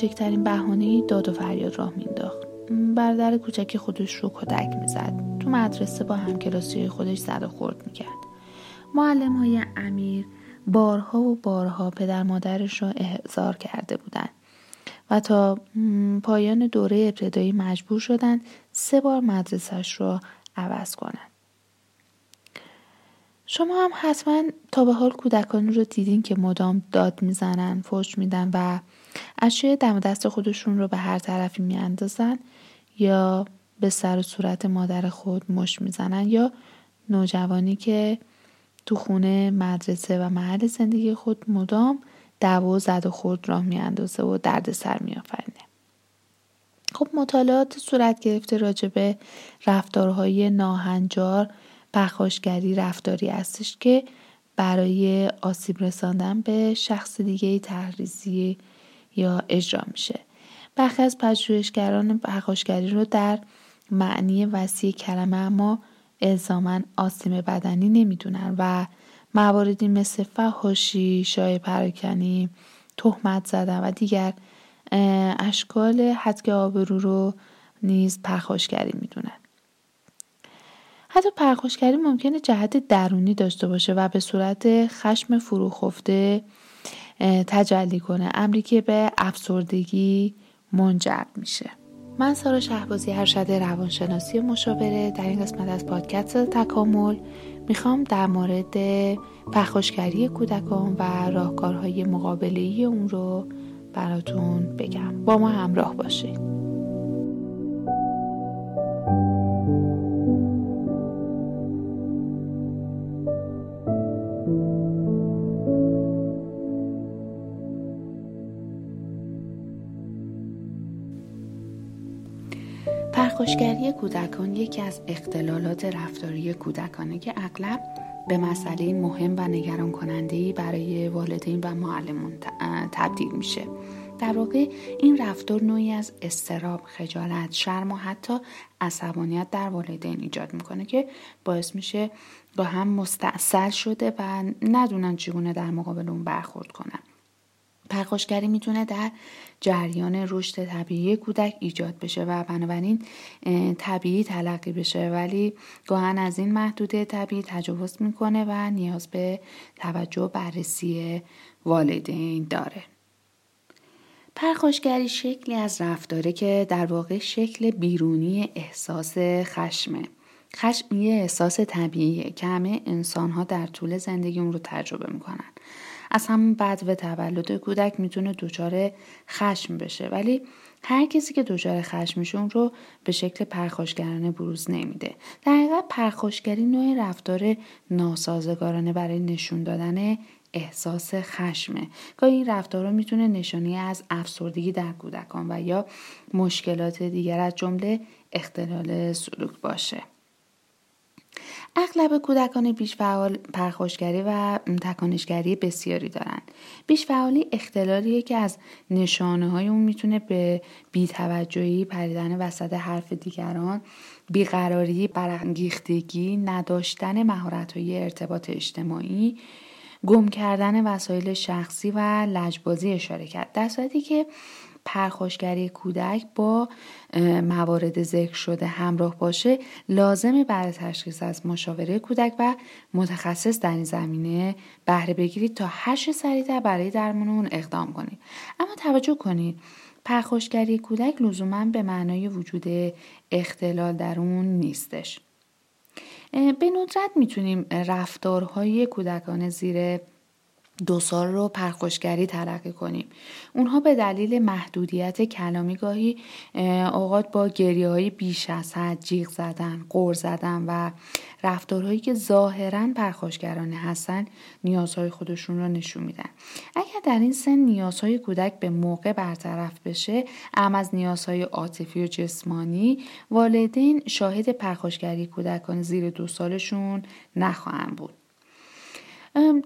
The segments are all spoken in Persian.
کوچکترین بهانه داد و فریاد راه مینداخت برادر کوچک خودش رو کدک می‌زد. تو مدرسه با همکلاسی خودش زد و خورد می‌کرد. معلم های امیر بارها و بارها پدر مادرش را احضار کرده بودند و تا پایان دوره ابتدایی مجبور شدند سه بار مدرسهش را عوض کنند. شما هم حتما تا به حال کودکانی رو دیدین که مدام داد می‌زنن، فوش میدن و اشیاء دم دست خودشون رو به هر طرفی میاندازن یا به سر و صورت مادر خود مش می‌زنن یا نوجوانی که تو خونه مدرسه و محل زندگی خود مدام دعوا زد و خورد راه میاندازه و درد سر میآفرینه. خب مطالعات صورت گرفته راجبه رفتارهای ناهنجار پرخاشگری رفتاری هستش که برای آسیب رساندن به شخص دیگه تحریزی یا اجرا میشه برخی از پژوهشگران پرخاشگری رو در معنی وسیع کلمه اما الزاما آسیم بدنی نمی‌دونن و مواردی مثل فحاشی، شای پراکنی، تهمت زدن و دیگر اشکال حدک آبرو رو نیز پرخاشگری می‌دونن. حتی پرخاشگری ممکنه جهت درونی داشته باشه و به صورت خشم فروخفته تجلی کنه. امری که به افسردگی منجر میشه. من سارا شهبازی ارشد روانشناسی مشاوره در این قسمت از پادکست تکامل می‌خوام در مورد پرخاشگری کودکان و راهکارهای مقابله اون رو براتون بگم. با ما همراه باشید پرخاشگری کودکان یکی از اختلالات رفتاری کودکانه که اغلب به مسئله مهم و نگران کننده برای والدین و معلمون تبدیل میشه. در واقع این رفتار نوعی از استراب، خجالت، شرم و حتی عصبانیت در والدین ایجاد می‌کنه که باعث میشه با هم مستاصل شده و ندونن چگونه در مقابل اون برخورد کنن. پرخاشگری می‌تونه در جریان رشد طبیعی کودک ایجاد بشه و بنابراین طبیعی تلقی بشه. ولی گاهن از این محدوده طبیعی تجاوز می‌کنه و نیاز به توجه و بررسی والدین داره. پرخاشگری شکلی از رفتاره که در واقع شکل بیرونی احساس خشمه. خشم یه احساس طبیعیه که همه انسان ها در طول زندگی اون رو تجربه می‌کنن. از همون بعد و تولد کودک می‌تونه دچار خشم بشه. ولی هر کسی که دچار خشم میشه اون رو به شکل پرخاشگرانه بروز نمیده. در حقیقت پرخاشگری نوع رفتار ناسازگارانه برای نشون دادن احساس خشمه. گاهی این رفتار رو می‌تونه نشانی از افسردگی در کودکان و یا مشکلات دیگر از جمله اختلال سلوک باشه. اغلب کودکان بیش فعال پرخاشگری و تکانشگری بسیاری دارند. بیش فعالی اختلالیه که از نشانه های اون می‌تونه به بیتوجهی، پریدن وسط حرف دیگران، بیقراری، برانگیختگی، نداشتن مهارت های ارتباط اجتماعی، گم کردن وسایل شخصی و لجبازی اشاره کرد. در صورتی که پرخاشگری کودک با موارد ذکر شده همراه باشه لازمه برای تشخیص از مشاوره کودک و متخصص در این زمینه بهره بگیرید تا هرچه سریعتر برای درمان اون اقدام کنید. اما توجه کنید پرخاشگری کودک لزوما به معنای وجود اختلال در اون نیستش. به ندرت می‌تونیم رفتارهای کودکان زیر دو سال رو پرخوشگری تلقی کنیم. اونها به دلیل محدودیت کلامی گاهی اوقات با گریه های بیش از حد جیغ زدن قور زدن و رفتارهایی که ظاهرا پرخاشگرانه هستن نیازهای خودشون رو نشون میدن. اگر در این سن نیازهای کودک به موقع برطرف بشه ام از نیازهای عاطفی و جسمانی والدین شاهد پرخاشگری کودکان زیر دو سالشون نخواهند بود.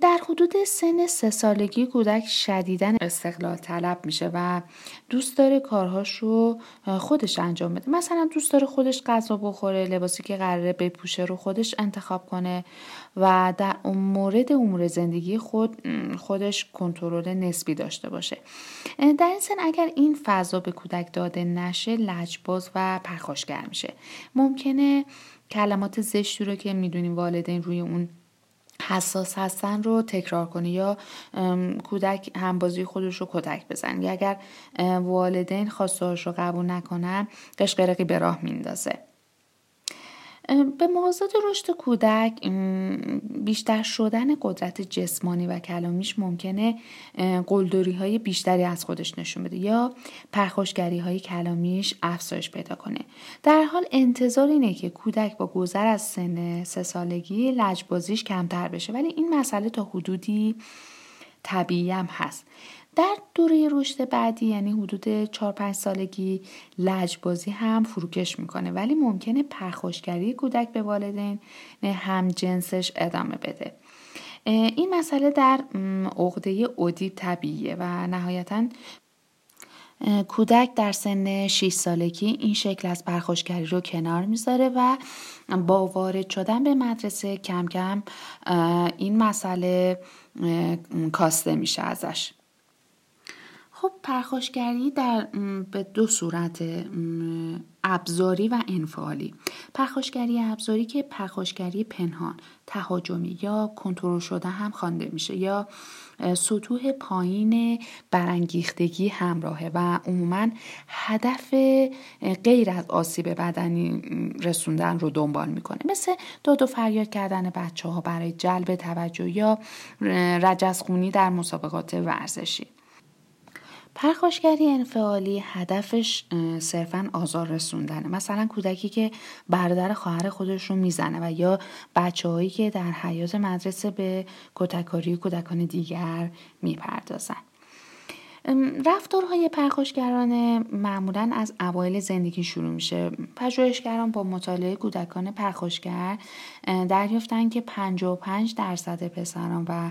در حدود سن سه سالگی کودک شدیدا استقلال طلب میشه و دوست داره کارهاش رو خودش انجام بده. مثلا دوست داره خودش غذا بخوره لباسی که قراره بپوشه رو خودش انتخاب کنه و در مورد امور زندگی خود خودش کنترل نسبی داشته باشه. در این سن اگر این فضا به کودک داده نشه لجباز و پرخاشگر میشه. ممکنه کلمات زشتی رو که می‌دونیم والدین روی اون حساس هستن رو تکرار کنه یا کودک همبازی خودش رو کتک بزن یا اگر والدین خواستهاش رو قبول نکنن قشقرقی به راه میندازه. به موازات رشد کودک بیشتر شدن قدرت جسمانی و کلامیش ممکنه قلدری های بیشتری از خودش نشون بده یا پرخوشگری های کلامیش افزایش پیدا کنه. در حال انتظار اینه که کودک با گذر از سن سه سالگی لجبازیش کمتر بشه ولی این مسئله تا حدودی طبیعی هم هست. در دوره رشد بعدی یعنی حدود 4 5 سالگی لجبازی هم فروکش می‌کنه. ولی ممکنه پرخوشگری کودک به والدین هم جنسش ادامه بده. این مسئله در عقده اودیب طبیعیه و نهایتا کودک در سن 6 سالگی این شکل از پرخوشگری رو کنار می‌ذاره و با وارد شدن به مدرسه کم کم این مسئله کاسته میشه ازش. خب پرخاشگری در به دو صورت ابزاری و انفعالی. پرخاشگری ابزاری که پرخاشگری پنهان تهاجمی یا کنترل شده هم خوانده میشه یا سطوح پایین برانگیختگی همراهه و عموما هدف غیر از آسیب بدنی رسوندن رو دنبال می‌کنه. مثل داد و فریاد کردن بچه ها برای جلب توجه یا رجزخونی در مسابقات ورزشی. پرخاشگری انفعالی هدفش صرفا آزار رسوندنه. مثلا کودکی که برادر خواهر خودش رو می‌زنه و یا بچه هایی که در حیات مدرسه به کتککاری کودکان دیگر می‌پردازن. رفتارهای پرخاشگرانه معمولا از اوایل زندگی شروع میشه پژوهشگران با مطالعه کودکان پرخاشگر دریافتن که 55 درصد پسران و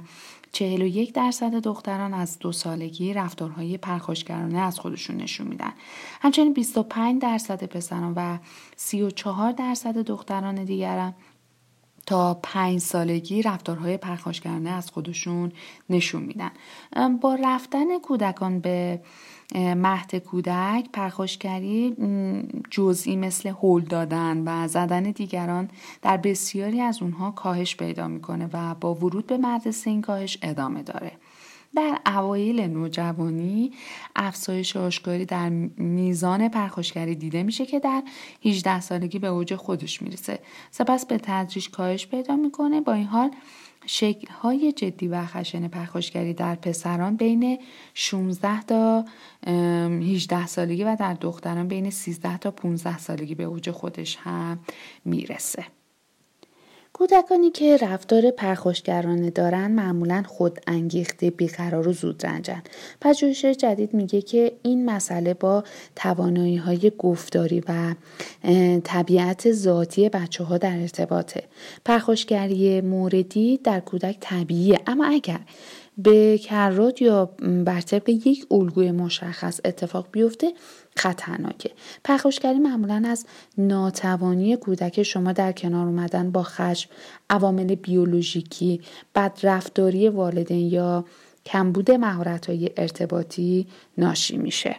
41 درصد دختران از دو سالگی رفتارهای پرخاشگرانه از خودشون نشون میدن. همچنین 25 درصد پسران و 34 درصد دختران دیگران تا پنج سالگی رفتارهای پرخاشگرانه از خودشون نشون میدن. با رفتن کودکان به مهد کودک پرخاشگری جزئی مثل هول دادن و زدن دیگران در بسیاری از اونها کاهش پیدا می‌کنه و با ورود به مدرسه این کاهش ادامه داره. در اوایل نوجوانی افزایش آشکاری در میزان پرخاشگری دیده میشه که در 18 سالگی به اوج خودش می‌رسه سپس به تدریج کاهش پیدا می‌کنه با این حال های جدی و خشن پرخاشگری در پسران بین 16 تا 18 سالگی و در دختران بین 13 تا 15 سالگی به اوج خودش هم می‌رسه. کودکانی که رفتار پرخوشگرانه دارن معمولا خود انگیخته بیقرار و زود رنجن. پژوهش جدید میگه که این مسئله با توانایی های گفتاری و طبیعت ذاتی بچه ها در ارتباطه. پرخوشگری موردی در کودک طبیعیه اما اگر به کرات یا بر طبق یک الگوی مشخص اتفاق بیفته خطرناکه. پرخوشگری معمولا از ناتوانی کودک شما در کنار اومدن با خشم عوامل بیولوژیکی بدرفتاری والدین یا کمبود مهارت‌های ارتباطی ناشی میشه.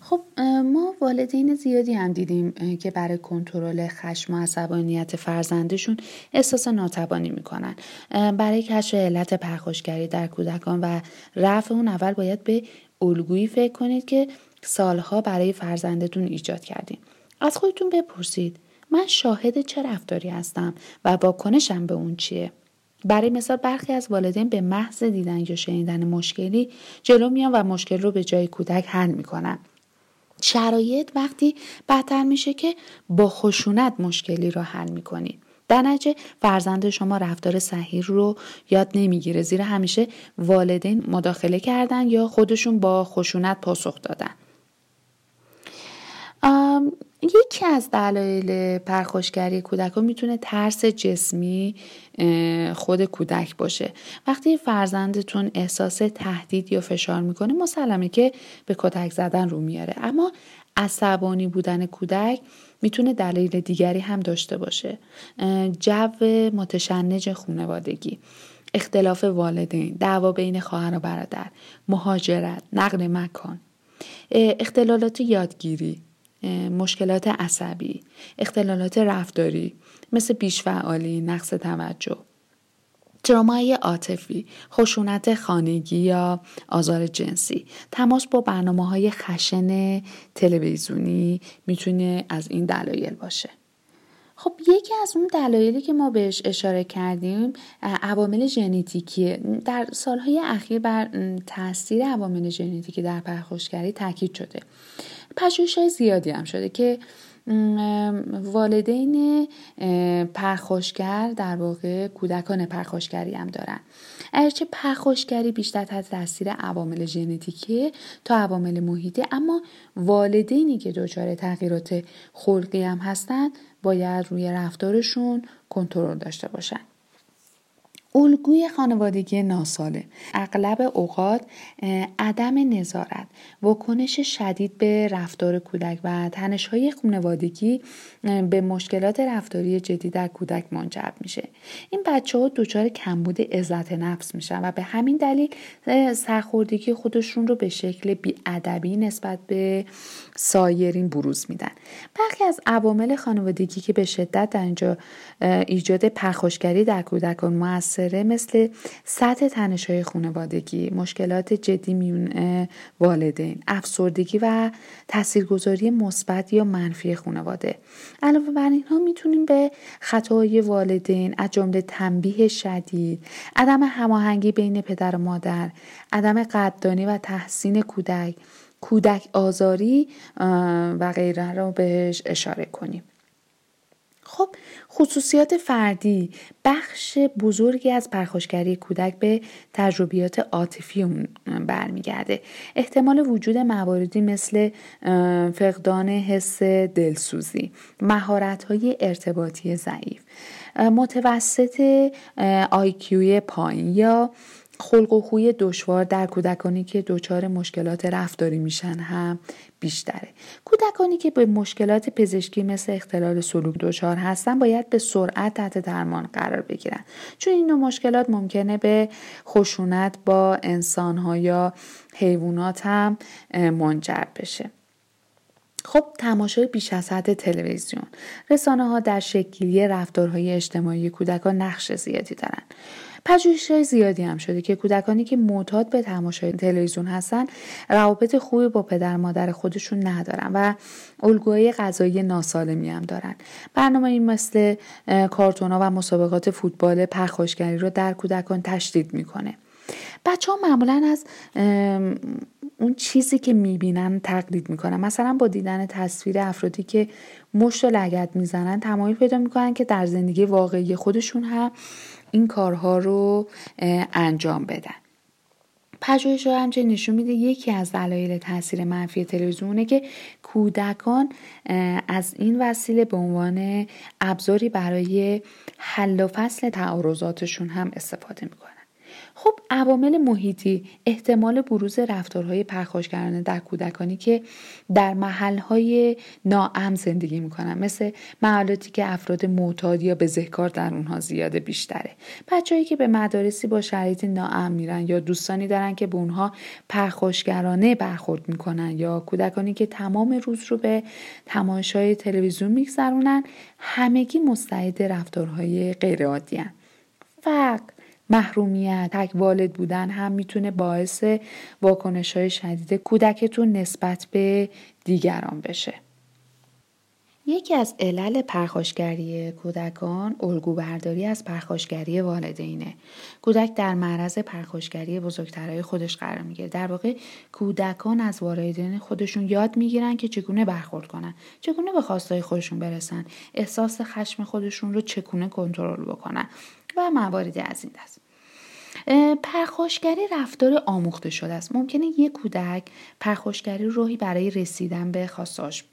خب ما والدین زیادی هم دیدیم که برای کنترل خشم و عصبانیت فرزندشون احساس ناتوانی می‌کنن. برای کشف علت پرخوشگری در کودکان و رفع اون اول باید به الگویی فکر کنید که سالها برای فرزندتون ایجاد کردیم از خودتون بپرسید من شاهد چه رفتاری هستم و واکنشم به اون چیه؟ برای مثال برخی از والدین به محض دیدن یا شنیدن مشکلی جلو میان و مشکل رو به جای کودک حل می‌کنن. شرایط وقتی بدتر میشه که با خشونت مشکلی رو حل می‌کنید در نتیجه فرزند شما رفتار صحیح رو یاد نمی‌گیره. زیرا همیشه والدین مداخله کردن یا خودشون با خشونت پاسخ دادن. یکی از دلایل پرخوشگری کودکان می‌تونه ترس جسمی خود کودک باشه. وقتی فرزندتون احساس تهدید یا فشار می‌کنه مسلمه که به کتک زدن رو میاره. اما عصبانی بودن کودک می‌تونه دلیل دیگری هم داشته باشه. جو متشنج خونوادگی اختلاف والدین دعوا بین خواهر و برادر مهاجرت نقل مکان اختلالات یادگیری مشکلات عصبی اختلالات رفتاری مثل بیشفعالی نقص توجه ترامای عاطفی، خشونت خانگی یا آزار جنسی، تماس با برنامه های خشن تلویزیونی می‌تونه از این دلایل باشه. خب یکی از اون دلایلی که ما بهش اشاره کردیم عوامل ژنتیکی. در سالهای اخیر بر تاثیر عوامل ژنتیکی در پرخوشگری تاکید شده. پژوهش زیادی هم شده که والدین پرخوشگر در واقع کودکان پرخوشگری هم دارن. اگرچه پرخوشگری بیشتر تحت تاثیر عوامل ژنتیکی تا عوامل محیطی اما والدینی که دچار تغییرات خلقی هم هستند باید روی رفتارشون کنترل داشته باشن. الگوی خانوادگی ناساله. اغلب اوقات عدم نظارت واکنش شدید به رفتار کودک و تنش های خانوادگی به مشکلات رفتاری جدی در کودک منجر میشه. این بچه ها دچار کمبود عزت نفس میشن و به همین دلیل سرخوردگی خودشون رو به شکل بیادبی نسبت به سایرین بروز میدن. برخی از عوامل خانوادگی که به شدت در اینجا ایجاد پرخوشگری در کودکان موثره مثل سطح تنش های خانوادگی مشکلات جدی میون والدین افسردگی و تاثیرگذاری مثبت یا منفی خانواده. علاوه بر اینها می‌تونیم به خطای والدین از جمله تنبیه شدید عدم هماهنگی بین پدر و مادر عدم قدردانی و تحسین کودک کودک آزاری و غیره رو بهش اشاره کنیم. خب خصوصیات فردی بخش بزرگی از پرخوشگری کودک به تجربیات عاطفی اون برمیگرده. احتمال وجود مواردی مثل فقدان حس دلسوزی مهارت های ارتباطی ضعیف متوسط آیکیوی پایین یا خلق و خوی دشوار در کودکانی که دچار مشکلات رفتاری میشن هم بیشتره. کودکانی که به مشکلات پزشکی مثل اختلال سلوک دچار هستن باید به سرعت تحت درمان قرار بگیرن. چون این نوع مشکلات ممکنه به خشونت با انسانها یا حیوانات هم منجر بشه. خب تماشای بیش از حد تلویزیون. رسانه ها در شکلی رفتارهای اجتماعی کودکان نقش زیادی دارن. پژوهش های زیادی هم شده که کودکانی که معتاد به تماشای تلویزیون هستن روابط خوبی با پدر مادر خودشون ندارن و الگوهای غذایی ناسالمی هم دارن. برنامه این مثل کارتونا و مسابقات فوتبال پرخاشگری رو در کودکان تشدید می‌کنه. بچه ها معمولا از اون چیزی که می‌بینن تقلید می‌کنن. مثلا با دیدن تصویر افرادی که مشت و لگت می‌زنن تمایل پیدا می‌کنن که در زندگی واقعی خودشون هم این کارها رو انجام بدن. پژوهش همچنین نشون میده یکی از دلایل تاثیر منفی تلویزیونه که کودکان از این وسیله به عنوان ابزاری برای حل و فصل تعارضاتشون هم استفاده می‌کنن. خب عوامل محیطی احتمال بروز رفتارهای پرخاشگرانه در کودکانی که در محلهای ناام زندگی می‌کنن مثل محلاتی که افراد معتاد یا بزهکار در اونها زیاده بیشتره. بچههایی که به مدارسی با شرایط ناام میرن یا دوستانی دارن که به اونها پرخاشگرانه برخورد می‌کنن یا کودکانی که تمام روز رو به تماشای تلویزیون میگذرونن همگی مستعد رفتارهای غیرعادی فقر محرومیت تک والد بودن هم می‌تونه باعث واکنش های شدید کودکتون نسبت به دیگران بشه. یکی از علل پرخاشگری کودکان الگو برداری از پرخاشگری والدینه. کودک در معرض پرخاشگری بزرگترهای خودش قرار می‌گیره. در واقع کودکان از والدین خودشون یاد می‌گیرن که چگونه برخورد کنن چگونه به خواستهای خودشون برسن. احساس خشم خودشون رو چگونه کنترل بکنن. و مواردی از این دست. پرخوشگری رفتار آموخته شده است. ممکنه یک کودک پرخوشگری روحی برای رسیدن به خواستاش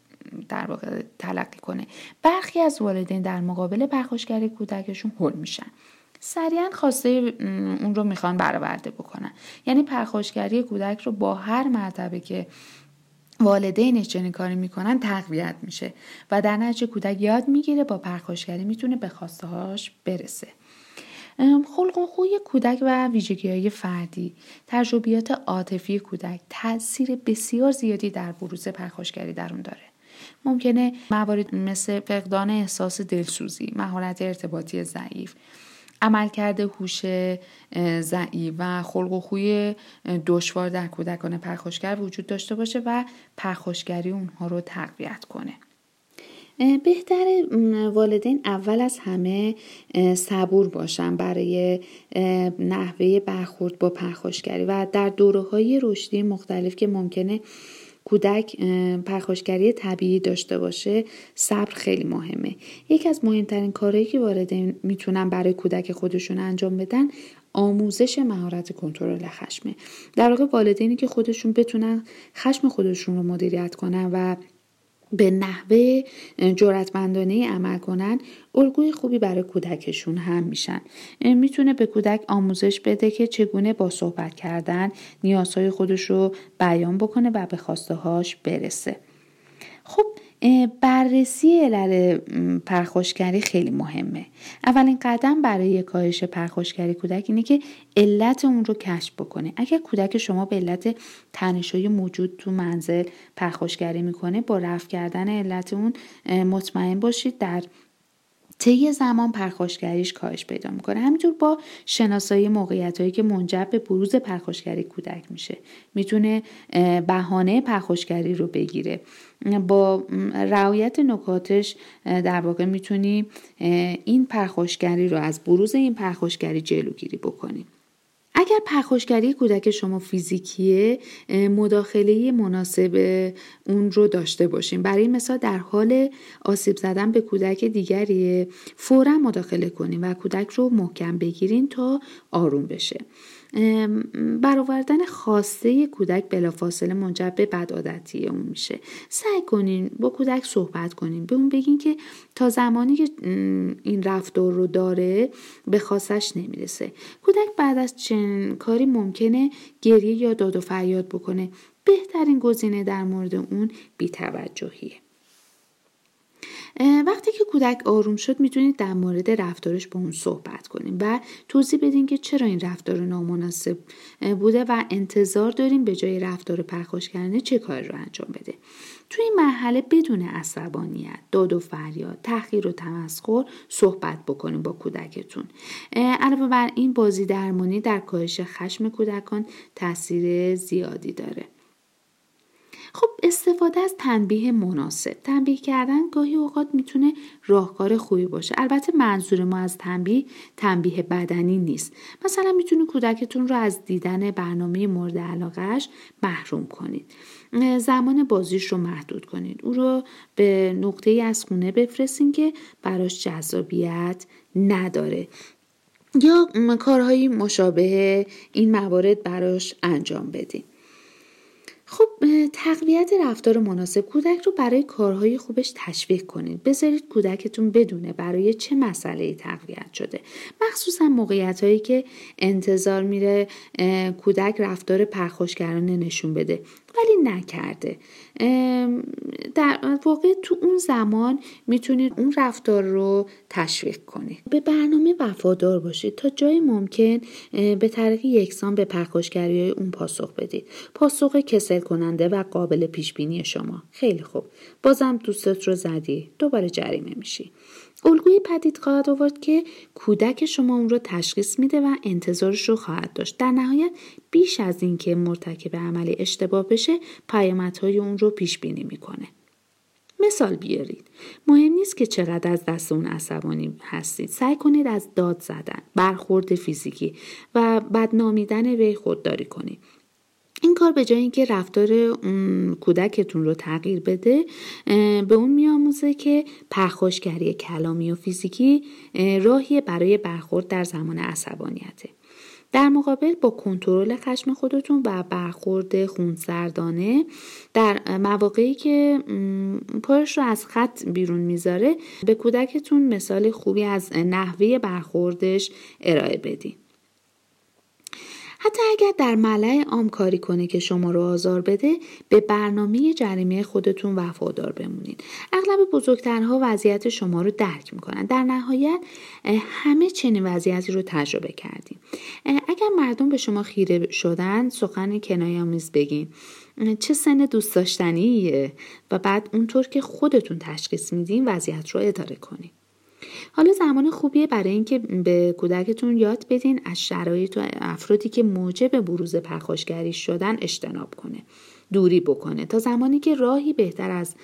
در واقع تلقی کنه. برخی از والدین در مقابل پرخاشگری کودکشون هول میشن. سریعا خواسته اون رو می‌خوان برآورده بکنن. یعنی پرخاشگری کودک رو با هر مرتبه که والدینش چنین کاری می‌کنن تقویت میشه و در نتیجه کودک یاد می‌گیره با پرخاشگری می‌تونه به خواسته برسه. خلق و خوی کودک و ویژگی های فردی تجربیات عاطفی کودک تاثیر بسیار زیادی در بروز پرخاشگری در اون داره. ممکنه موارد مثل فقدان احساس دلسوزی مهارت ارتباطی ضعیف عملکرد هوش ضعیف و خلق و خوی دشوار در کودکان پرخاشگر وجود داشته باشه و پرخاشگری اونها رو تقویت کنه. بهتر والدین اول از همه صبور باشن برای نحوه برخورد با پرخاشگری و در دوره های رشدی مختلف که ممکنه کودک پرخاشگری طبیعی داشته باشه صبر خیلی مهمه. یکی از مهمترین کارهایی که والدین می‌تونن برای کودک خودشون انجام بدن آموزش مهارت کنترل خشمه. در واقع والدینی که خودشون بتونن خشم خودشون رو مدیریت کنن و به نحوه جرأتمندانه عمل کنن الگوی خوبی برای کودکشون هم میشن. می‌تونه به کودک آموزش بده که چگونه با صحبت کردن نیازهای خودش رو بیان بکنه و به خواسته هاش برسه. خب بررسی علل پرخوشگری خیلی مهمه. اولین قدم برای کاهش پرخوشگری کودک اینه که علت اون رو کشف بکنه. اگر کودک شما به علت تنشای موجود تو منزل پرخوشگری می‌کنه با رفع کردن علت اون مطمئن باشید در طی زمان پرخاشگریش کاهش پیدا می‌کنه. همینطور با شناسایی موقعیت هایی که منجر به بروز پرخاشگری کودک میشه. می‌تونه بهانه پرخاشگری رو بگیره. با رعایت نکاتش در واقع می‌تونیم این پرخاشگری رو از بروز این پرخاشگری جلوگیری بکنیم اگر پرخوشگری کودک شما فیزیکیه مداخله مناسب اون رو داشته باشیم برای مثال در حال آسیب زدن به کودک دیگری فورا مداخله کنیم و کودک رو محکم بگیریم تا آروم بشه. برآوردن خواسته کودک بلافاصله منجر به بدعادتی اون میشه. سعی کنین با کودک صحبت کنین. به اون بگین که تا زمانی که این رفتار رو داره به خواستش نمی‌رسه. کودک بعد از چنین کاری ممکنه گریه یا داد و فریاد بکنه. بهترین گزینه در مورد اون بیتوجهیه. وقتی که کودک آروم شد می‌تونید در مورد رفتارش با اون صحبت کنیم و توضیح بدین که چرا این رفتار نامناسب بوده و انتظار داریم به جای رفتار پرخاشگرانه چه کاری رو انجام بده. توی این مرحله بدون عصبانیت داد و فریاد تحقیر و تمسخر صحبت بکنیم با کودکتون. علاوه بر این بازی درمانی در کاهش خشم کودکان تاثیر زیادی داره. خب استفاده از تنبیه مناسب. تنبیه کردن گاهی اوقات می‌تونه راهکار خوبی باشه. البته منظور ما از تنبیه تنبیه بدنی نیست. مثلا می‌تونید کودکتون رو از دیدن برنامه مورد علاقهش محروم کنید. زمان بازیش رو محدود کنید. او رو به نقطه ای از خونه بفرستین که براش جذابیت نداره. یا کارهایی مشابه این موارد براش انجام بدین. خب تقویت رفتار مناسب کودک رو برای کارهای خوبش تشویق کنید. بذارید کودکتون بدونه برای چه مسئله تقویت شده. مخصوصا موقعیت هایی که انتظار میره کودک رفتار پرخوشگرانه نشون بده. ولی نکرده. در واقع تو اون زمان می‌تونید اون رفتار رو تشویق کنید. به برنامه وفادار باشید تا جای ممکن به طریق یکسان به پرخاشگری اون پاسخ بدید. پاسخ کسل کننده و قابل پیش بینی شما. خیلی خوب. بازم دوستت رو زدی. دوباره جریمه میشی. الگوی پدید خواهد آورد که کودک شما اون رو تشخیص میده و انتظارش رو خواهد داشت. در نهایت بیش از اینکه مرتکب عملی اشتباه بشه پیامدهای اون رو پیش بینی می‌کنه. مثال بیارید. مهم نیست که چقدر از دست اون عصبانی هستید. سعی کنید از داد زدن برخورد فیزیکی و بدنامیدن وی خودداری کنید. این کار به جای اینکه رفتار اون کودکتون رو تغییر بده به اون میآموزه که پرخاشگری کلامی و فیزیکی راهی برای برخورد در زمان عصبانیته. در مقابل با کنترل خشم خودتون و برخورد خونسردانه در مواقعی که پایش رو از خط بیرون می‌ذاره به کودکتون مثال خوبی از نحوه برخوردش ارائه بدین. حتی اگر در ملع عام کاری کنه که شما رو آزار بده به برنامه جریمه خودتون وفادار بمونید. اغلب بزرگترها وضعیت شما رو درک می‌کنن. در نهایت همه چنین وضعیتی رو تجربه کردیم. اگر مردم به شما خیره شدن سخن کنایه‌آمیز بگین. چه سن دوست داشتنیه؟ و بعد اونطور که خودتون تشخیص میدین وضعیت رو اداره کنید حالا زمان خوبیه برای اینکه به کودکتون یاد بدین از شرایط و افرادی که موجب بروز پرخاشگری شدن اجتناب کنه دوری بکنه. تا زمانی که راهی بهتر از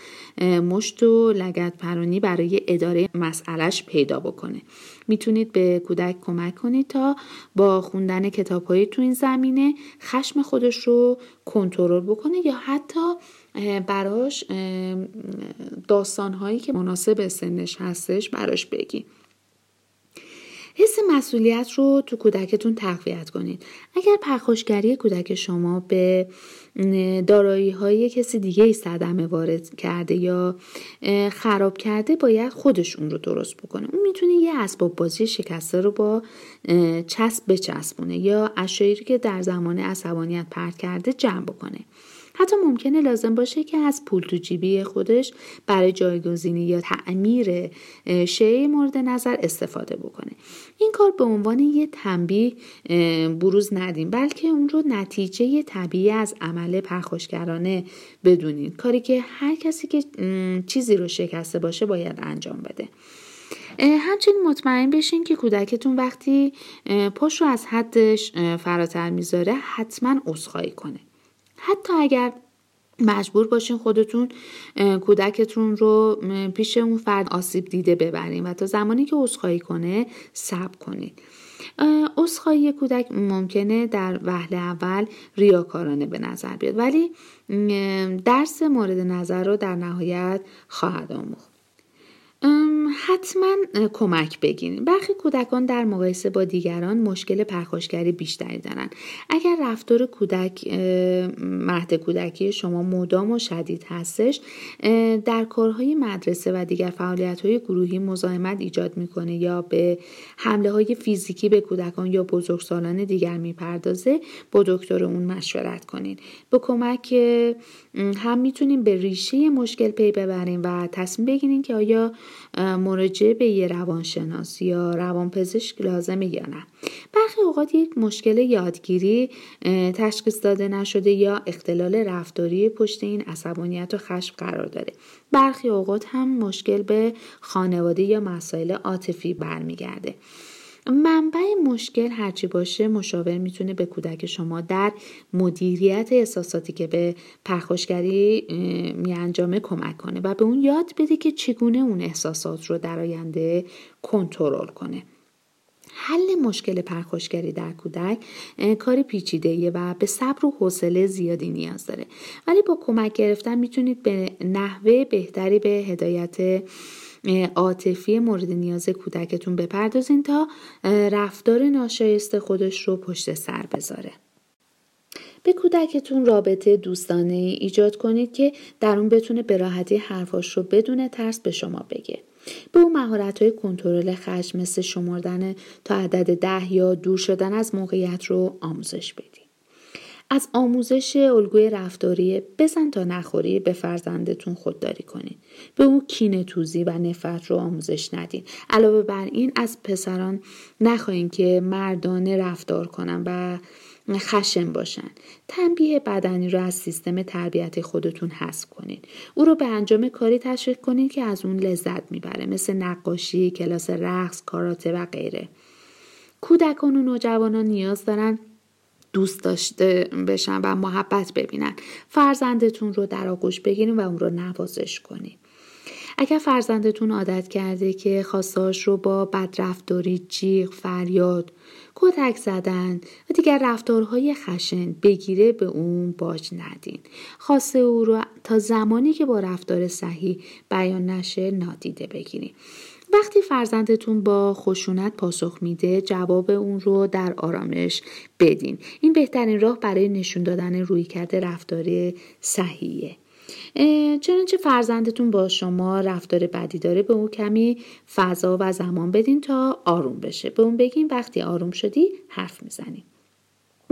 مشت و لگت پرانی برای اداره مسئلش پیدا بکنه. می‌تونید به کودک کمک کنید تا با خوندن کتاب تو این زمینه خشم خودش رو کنترل بکنه یا حتی براش داستانهایی که مناسب سنش هستش براش بگی. حس مسئولیت رو تو کودکتون تقویت کنید. اگر پرخوشگری کودک شما به دارایی های کسی دیگه ای صدمه وارد کرده یا خراب کرده باید خودش اون رو درست بکنه. اون می‌تونه یه اسباب بازی شکسته رو با چسب بچسبونه یا اشیایی که در زمان عصبانیت پرت کرده جمع بکنه. حتی ممکنه لازم باشه که از پول تو جیبی خودش برای جایگزینی یا تعمیر شی مورد نظر استفاده بکنه. این کار به عنوان یه تنبیه بروز ندیم بلکه اون رو نتیجه طبیعی از عمل پرخوشگرانه بدونید کاری که هر کسی که چیزی رو شکسته باشه باید انجام بده. همچنین مطمئن بشین که کودکتون وقتی پاش رو از حدش فراتر می‌ذاره حتما عذرخواهی کنه. حتی اگر مجبور باشین خودتون کودکتون رو پیش اون فرد آسیب دیده ببرین و تا زمانی که عذرخواهی کنه صبر کنید عذرخواهی کودک ممکنه در وهله اول ریاکارانه به نظر بیاد ولی درس مورد نظر رو در نهایت خواهد آموخت. حتما کمک بگیریم. برخی کودکان در مقایسه با دیگران مشکل پرخاشگری بیشتری دارند اگر رفتار کودک مهد کودکی شما مدام و شدید هستش در کارهای مدرسه و دیگر فعالیت های گروهی مزاحمت ایجاد می‌کنه یا به حمله های فیزیکی به کودکان یا بزرگسالان دیگر می‌پردازه با دکتر اون مشورت کنید به کمک هم می‌تونیم به ریشه مشکل پی ببریم و تصمیم بگیریم که آیا مراجعه به یه روانشناس یا روانپزشک لازمه یا نه. برخی اوقات یک مشکل یادگیری تشخیص داده نشده یا اختلال رفتاری پشت این عصبانیت و خشم قرار داره. برخی اوقات هم مشکل به خانواده یا مسائل عاطفی برمیگرده. منبع مشکل هرچی باشه مشاور می‌تونه به کودک شما در مدیریت احساساتی که به پرخاشگری میانجامه کمک کنه و به اون یاد بده که چگونه اون احساسات رو در آینده کنترل کنه. حل مشکل پرخاشگری در کودک کاری پیچیده و به صبر و حوصله زیادی نیاز داره. ولی با کمک گرفتن می‌تونید به نحوه بهتری به هدایت عاطفی مورد نیاز کودکتون بپردازین تا رفتار ناشایسته خودش رو پشت سر بذاره. به کودکتون رابطه دوستانه ای ایجاد کنید که در اون بتونه به راحتی حرفاش رو بدون ترس به شما بگه. به اون مهارت های کنترل خشم مثل شمردن تا عدد ده یا دور شدن از موقعیت رو آموزش بدید. از آموزش الگوی رفتاری بزن تا نخوری به فرزندتون خودداری کنید به او کینه توزی و نفرت رو آموزش ندین. علاوه بر این از پسران نخواهید که مردانه رفتار کنن و خشم باشن. تنبیه بدنی رو از سیستم تربیت خودتون حذف کنید او رو به انجام کاری تشویق کنید که از اون لذت می‌بره مثل نقاشی کلاس رقص کاراته و غیره. کودکان و نوجوانان نیاز دارن دوست داشته بشن و محبت ببینن. فرزندتون رو در آغوش بگیرین و اون رو نوازش کنین. اگر فرزندتون عادت کرده که خواستاش رو با بدرفتاری جیغ فریاد کتک زدن و دیگر رفتارهای خشن بگیره به اون باج ندین. خواسته او رو تا زمانی که با رفتار صحیح بیان نشه نادیده بگیریم وقتی فرزندتون با خشونت پاسخ میده جواب اون رو در آرامش بدین. این بهترین راه برای نشون دادن رویکرد رفتاری صحیحه. چنانچه فرزندتون با شما رفتار بدی داره به اون کمی فضا و زمان بدین تا آروم بشه. به اون بگین وقتی آروم شدی حرف می‌زنیم.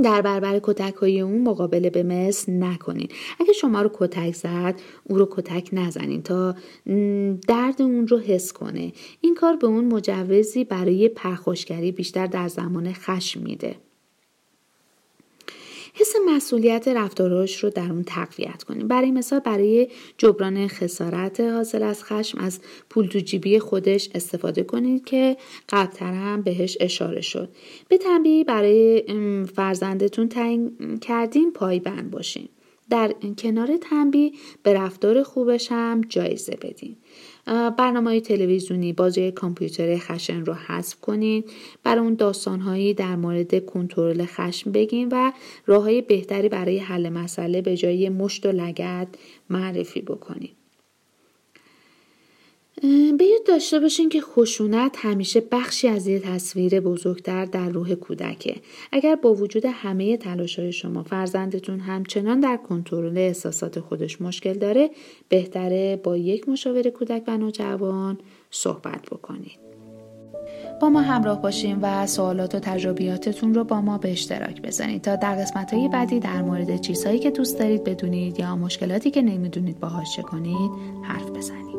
در برابر کتک های اون مقابله به مثل نکنین. اگه شما رو کتک زد او رو کتک نزنین تا درد اون رو حس کنه. این کار به اون مجوزی برای پرخوشگری بیشتر در زمان خشم میده. حس مسئولیت رفتارهاش رو در اون تقویت کنیم. برای مثال برای جبران خسارت حاصل از خشم از پول تو جیبی خودش استفاده کنید که قبلتر هم بهش اشاره شد. به تنبیه برای فرزندتون تعیین کردین پایبند باشین. در کنار تنبیه به رفتار خوبش هم جایزه بدین. برنامه های تلویزیونی بازی کامپیوتر خشن رو حذف کنین برای اون داستانهایی در مورد کنترل خشم بگین و راه های بهتری برای حل مسئله به جای مشت و لگت معرفی بکنین. به داشته باشین که خشونت همیشه بخشی از یه تصویر بزرگتر در روح کودکه. اگر با وجود همه تلاش های شما فرزندتون همچنان در کنترل احساسات خودش مشکل داره بهتره با یک مشاور کودک و نوجوان صحبت بکنید. با ما همراه باشین و سوالات و تجربیاتتون رو با ما به اشتراک بزنید تا در قسمت های بعدی در مورد چیزهایی که دوست دارید بدونید یا مشکلاتی که نمی‌دونید باهاش چه کنید حرف بزنید.